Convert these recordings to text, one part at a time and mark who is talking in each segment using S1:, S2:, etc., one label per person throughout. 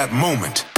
S1: that moment.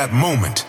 S1: That moment.